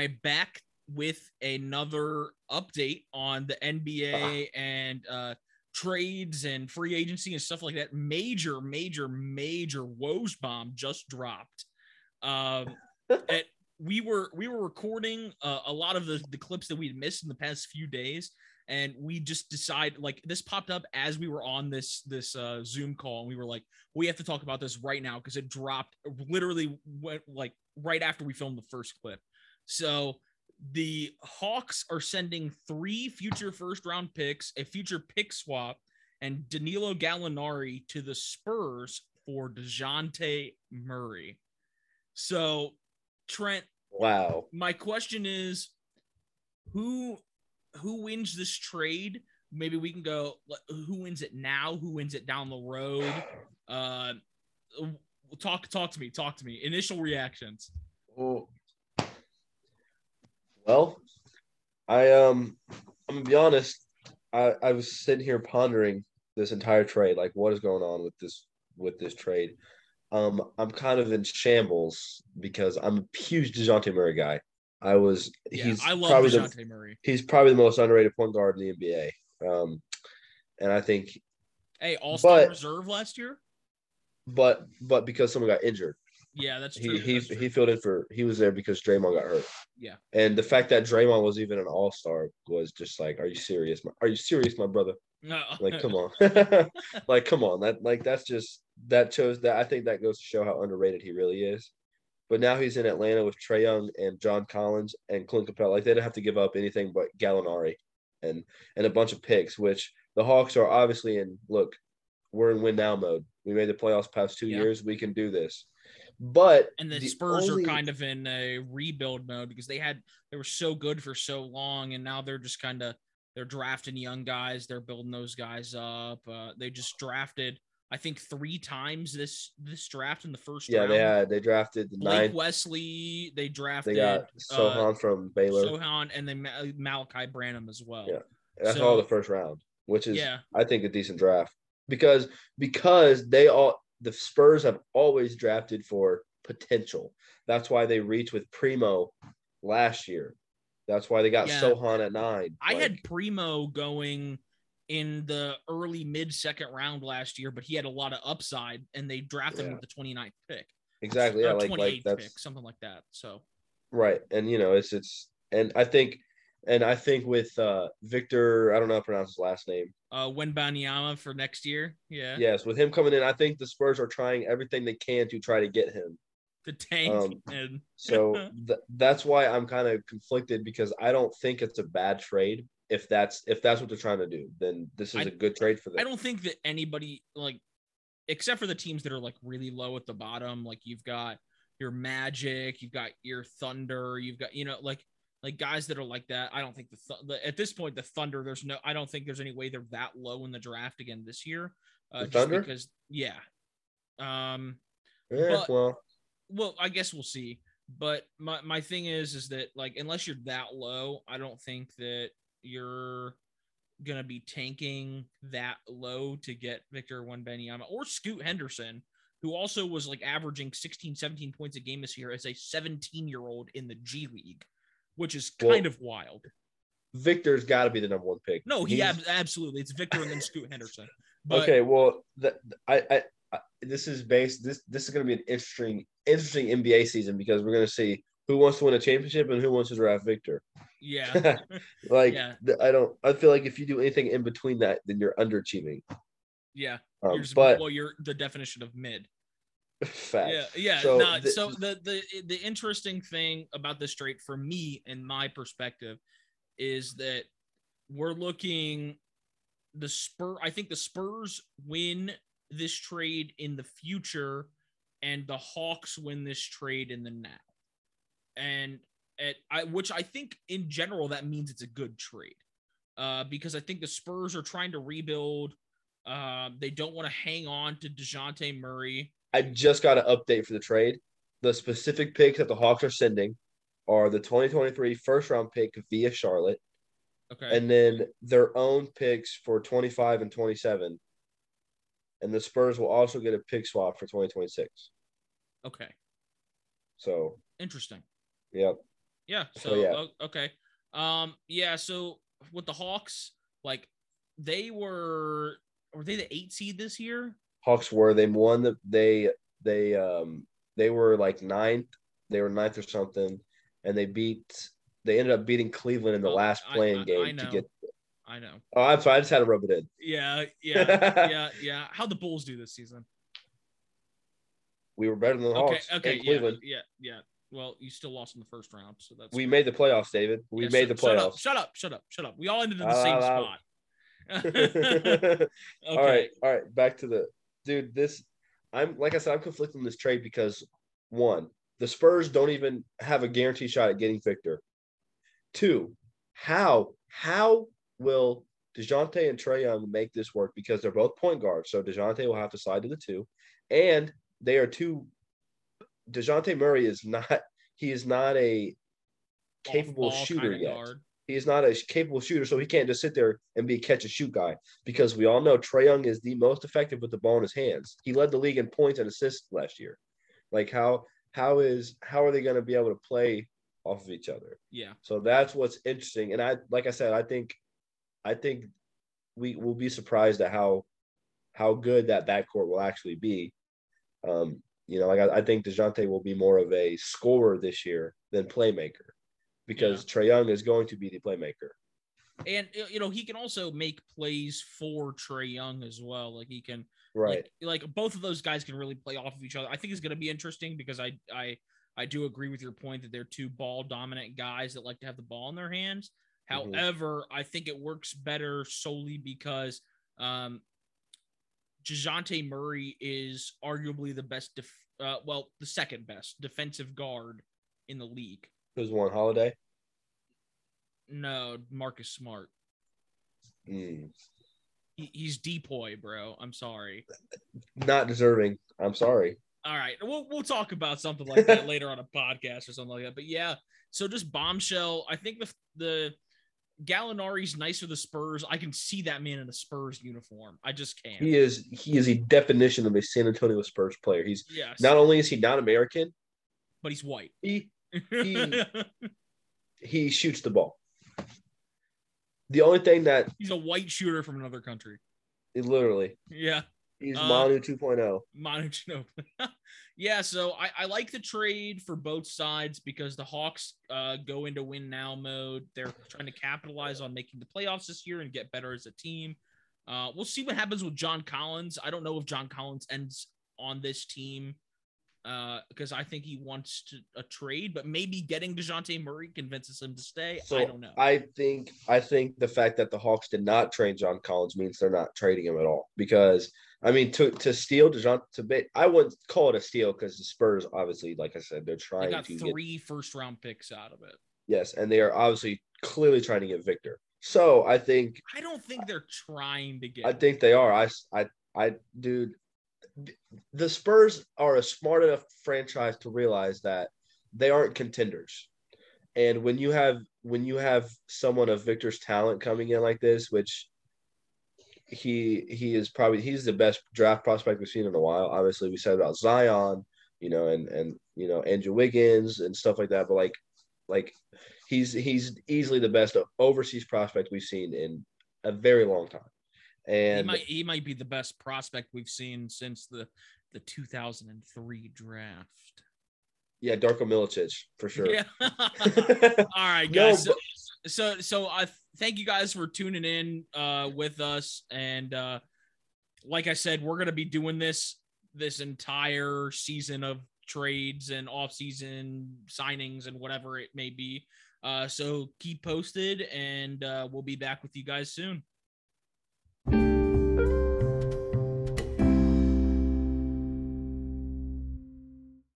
I'm back with another update on the NBA and uh, trades and free agency and stuff like that. Major, major, major Woj bomb just dropped. Um, at, we were we were recording uh, a lot of the the clips that we'd missed in the past few days, and we just decided like this popped up as we were on this this uh, Zoom call, and we were like, we have to talk about this right now because it dropped literally went like right after we filmed the first clip. So the Hawks are sending three future first round picks, a future pick swap, and Danilo Gallinari to the Spurs for Dejounte Murray. So, Trent, Wow. my question is who who wins this trade? Maybe we can go who wins it now, who wins it down the road. Uh talk talk to me, talk to me. Initial reactions. Well, well, I um, I'm gonna be honest. I I was sitting here pondering this entire trade, like what is going on with this with this trade. Um, I'm kind of in shambles because I'm a huge Dejounte Murray guy. I was Yeah, he's I love probably Dejounte the, Murray. he's probably the most underrated point guard in the NBA. Um, and I think, Hey, all star reserve last year? but but because someone got injured, Yeah, that's true. he he that's true. he filled in for he was there because Draymond got hurt. Yeah. And the fact that Draymond was even an All Star was just like, are you serious? My, are you serious, my brother? No. Like, come on, like, come on. That like that's just that shows that I think that goes to show how underrated he really is. But now he's in Atlanta with Trae Young and John Collins and Clint Capela. Like they don't have to give up anything but Gallinari and and a bunch of picks, which the Hawks are obviously in. Look, we're in win now mode. We made the playoffs past two Yeah. years. We can do this. But and the, the Spurs only- are kind of in a rebuild mode because they had they were so good for so long, and now they're just kind of they're drafting young guys. They're building those guys up. Uh, they just drafted, I think, three times this this draft in the first yeah, round. they had they drafted the Blake ninth. Wesley. They They drafted got Sochan from Baylor. Sochan and then Malaki Branham as well. Yeah. That's so- all the first round, which is yeah, I think a decent draft because because they all the Spurs have always drafted for potential. That's why they reached with Primo last year. That's why they got Yeah. Sochan at nine. I Like, had Primo going in the early mid second round last year, but he had a lot of upside, and they drafted him with the 29th pick. exactly yeah or like like 28th that's pick, something like that. So right and you know it's it's and I think and I think with uh Victor I don't know how to pronounce his last name uh Wembanyama for next year. Yeah. yes with him coming in I think the Spurs are trying everything they can to try to get him The tank Um, and So th- that's why I'm kind of conflicted because I don't think it's a bad trade. If that's if that's what they're trying to do, then this is I- a good trade for them. I don't think that anybody like except for the teams that are like really low at the bottom, like you've got your Magic, you've got your Thunder, you've got you know like like guys that are like that. I don't think the, Th- the at this point the Thunder there's no I don't think there's any way they're that low in the draft again this year. Uh, The just Thunder? because yeah. Um Eh, but- well, well, I guess we'll see. But my, my thing is is that like unless you're that low, I don't think that you're gonna be tanking that low to get Victor Wembanyama or Scoot Henderson, who also was like averaging 16, 17 points a game this year as a 17 year old in the G League, which is Well, kind of wild. Victor's got to be the number one pick. No, he ab- absolutely it's Victor and then Scoot Henderson. But okay, well, th- I, I, I this is based this this is going to be an interesting interesting NBA season because we're going to see who wants to win a championship and who wants to draft Victor. yeah, like Yeah. I don't I feel like if you do anything in between that, then you're underachieving. yeah. Um, You're just, but well, you're the definition of mid. Facts. Yeah, yeah. So no, the- so the the the interesting thing about this trade for me and my perspective is that we're looking the spur I think the Spurs win this trade in the future and the Hawks win this trade in the now. And at I which I think in general that means it's a good trade. Uh because I think the Spurs are trying to rebuild uh, they don't want to hang on to Dejounte Murray. I just got an update for the trade. The specific picks that the Hawks are sending are the 2023 first round pick via Charlotte, Okay. and then their own picks for 25 and 27. And the Spurs will also get a pick swap for 2026. okay. So, Interesting. yep. Yeah. So, So, yeah. okay. Um. Yeah. So with the Hawks, like they were, were they the eight seed this year? Hawks were they won the they they um they were like ninth they were ninth or something and they beat they ended up beating Cleveland in the Oh, last play-in game I to get I know. oh I'm sorry I just had to rub it in Yeah. Yeah. yeah. Yeah. How the Bulls do this season? we were better than the Okay. Hawks Okay. Yeah. Cleveland Yeah. Yeah. Well, you still lost in the first round, so that's we made the playoffs David we Yeah, made shut- the playoffs Shut up, shut up, shut up, shut up. We all ended in the Ah, same ah, spot. Okay. all right all right back to the dude this I'm like I said I'm conflicted on this trade because one the Spurs don't even have a guaranteed shot at getting Victor Two, how how will Dejounte and Trae Young make this work? Because they're both point guards, so Dejounte will have to slide to the two, and they are two. Dejounte Murray is not. He is not a capable shooter yet. guard. He is not a capable shooter, so he can't just sit there and be a catch and shoot guy. Because we all know Trae Young is the most effective with the ball in his hands. He led the league in points and assists last year. Like how how is how are they going to be able to play off of each other? Yeah. So that's what's interesting. And I, like I said, I think, I think we will be surprised at how, how good that backcourt will actually be. Um, you know, like I, I think Dejounte will be more of a scorer this year than playmaker, because Trae Young is going to be the playmaker. And you know, he can also make plays for Trae Young as well. Like he can Right. like, like both of those guys can really play off of each other. I think it's gonna be interesting because I I I do agree with your point that they're two ball dominant guys that like to have the ball in their hands. Mhm. However, I think it works better solely because um Dejounte Murray is arguably the best def- uh, well, the second best defensive guard in the league. Who's one holiday? No, Marcus Smart. Mm, He, he's DPOY, bro. I'm sorry. not deserving. I'm sorry. All right, we'll we'll talk about something like that later on a podcast or something like that. But yeah, so just bombshell. I think the the Gallinari's nice for the Spurs. I can see that man in a Spurs uniform. I just can't. He is he is a definition of a San Antonio Spurs player. He's yes, not only is he not American, but he's white. he he shoots the ball. The only thing that he's a white shooter from another country. literally Yeah, he's Uh, Manu oh. 2.0. Manu Ginobili. yeah, so I, I like the trade for both sides because the Hawks uh, go into win now mode. They're trying to capitalize on making the playoffs this year and get better as a team. Uh, we'll see what happens with John Collins. I don't know if John Collins ends on this team Uh, because I think he wants to a trade, but maybe getting Dejounte Murray convinces him to stay. So I don't know. I think I think the fact that the Hawks did not trade John Collins means they're not trading him at all. Because I mean, to to steal Dejounte, to be, I wouldn't call it a steal because the Spurs obviously, like I said, they're trying they got to three get first round picks out of it. yes, and they are obviously clearly trying to get Victor. So I think I don't think they're trying to get. I think they are. I I I dude, the Spurs are a smart enough franchise to realize that they aren't contenders. And when you have when you have someone of Victor's talent coming in like this, which he he is probably he's the best draft prospect we've seen in a while. Obviously, we said about Zion, you know, and and you know Andrew Wiggins and stuff like that. But like like he's he's easily the best overseas prospect we've seen in a very long time. He might he might be the best prospect we've seen since the the 2003 draft. yeah, Darko Milicic for sure. Yeah. All right, No, guys. so, so so I thank you guys for tuning in uh with us and uh like I said, we're gonna be doing this this entire season of trades and off-season signings and whatever it may be. Uh so keep posted and uh we'll be back with you guys soon thank you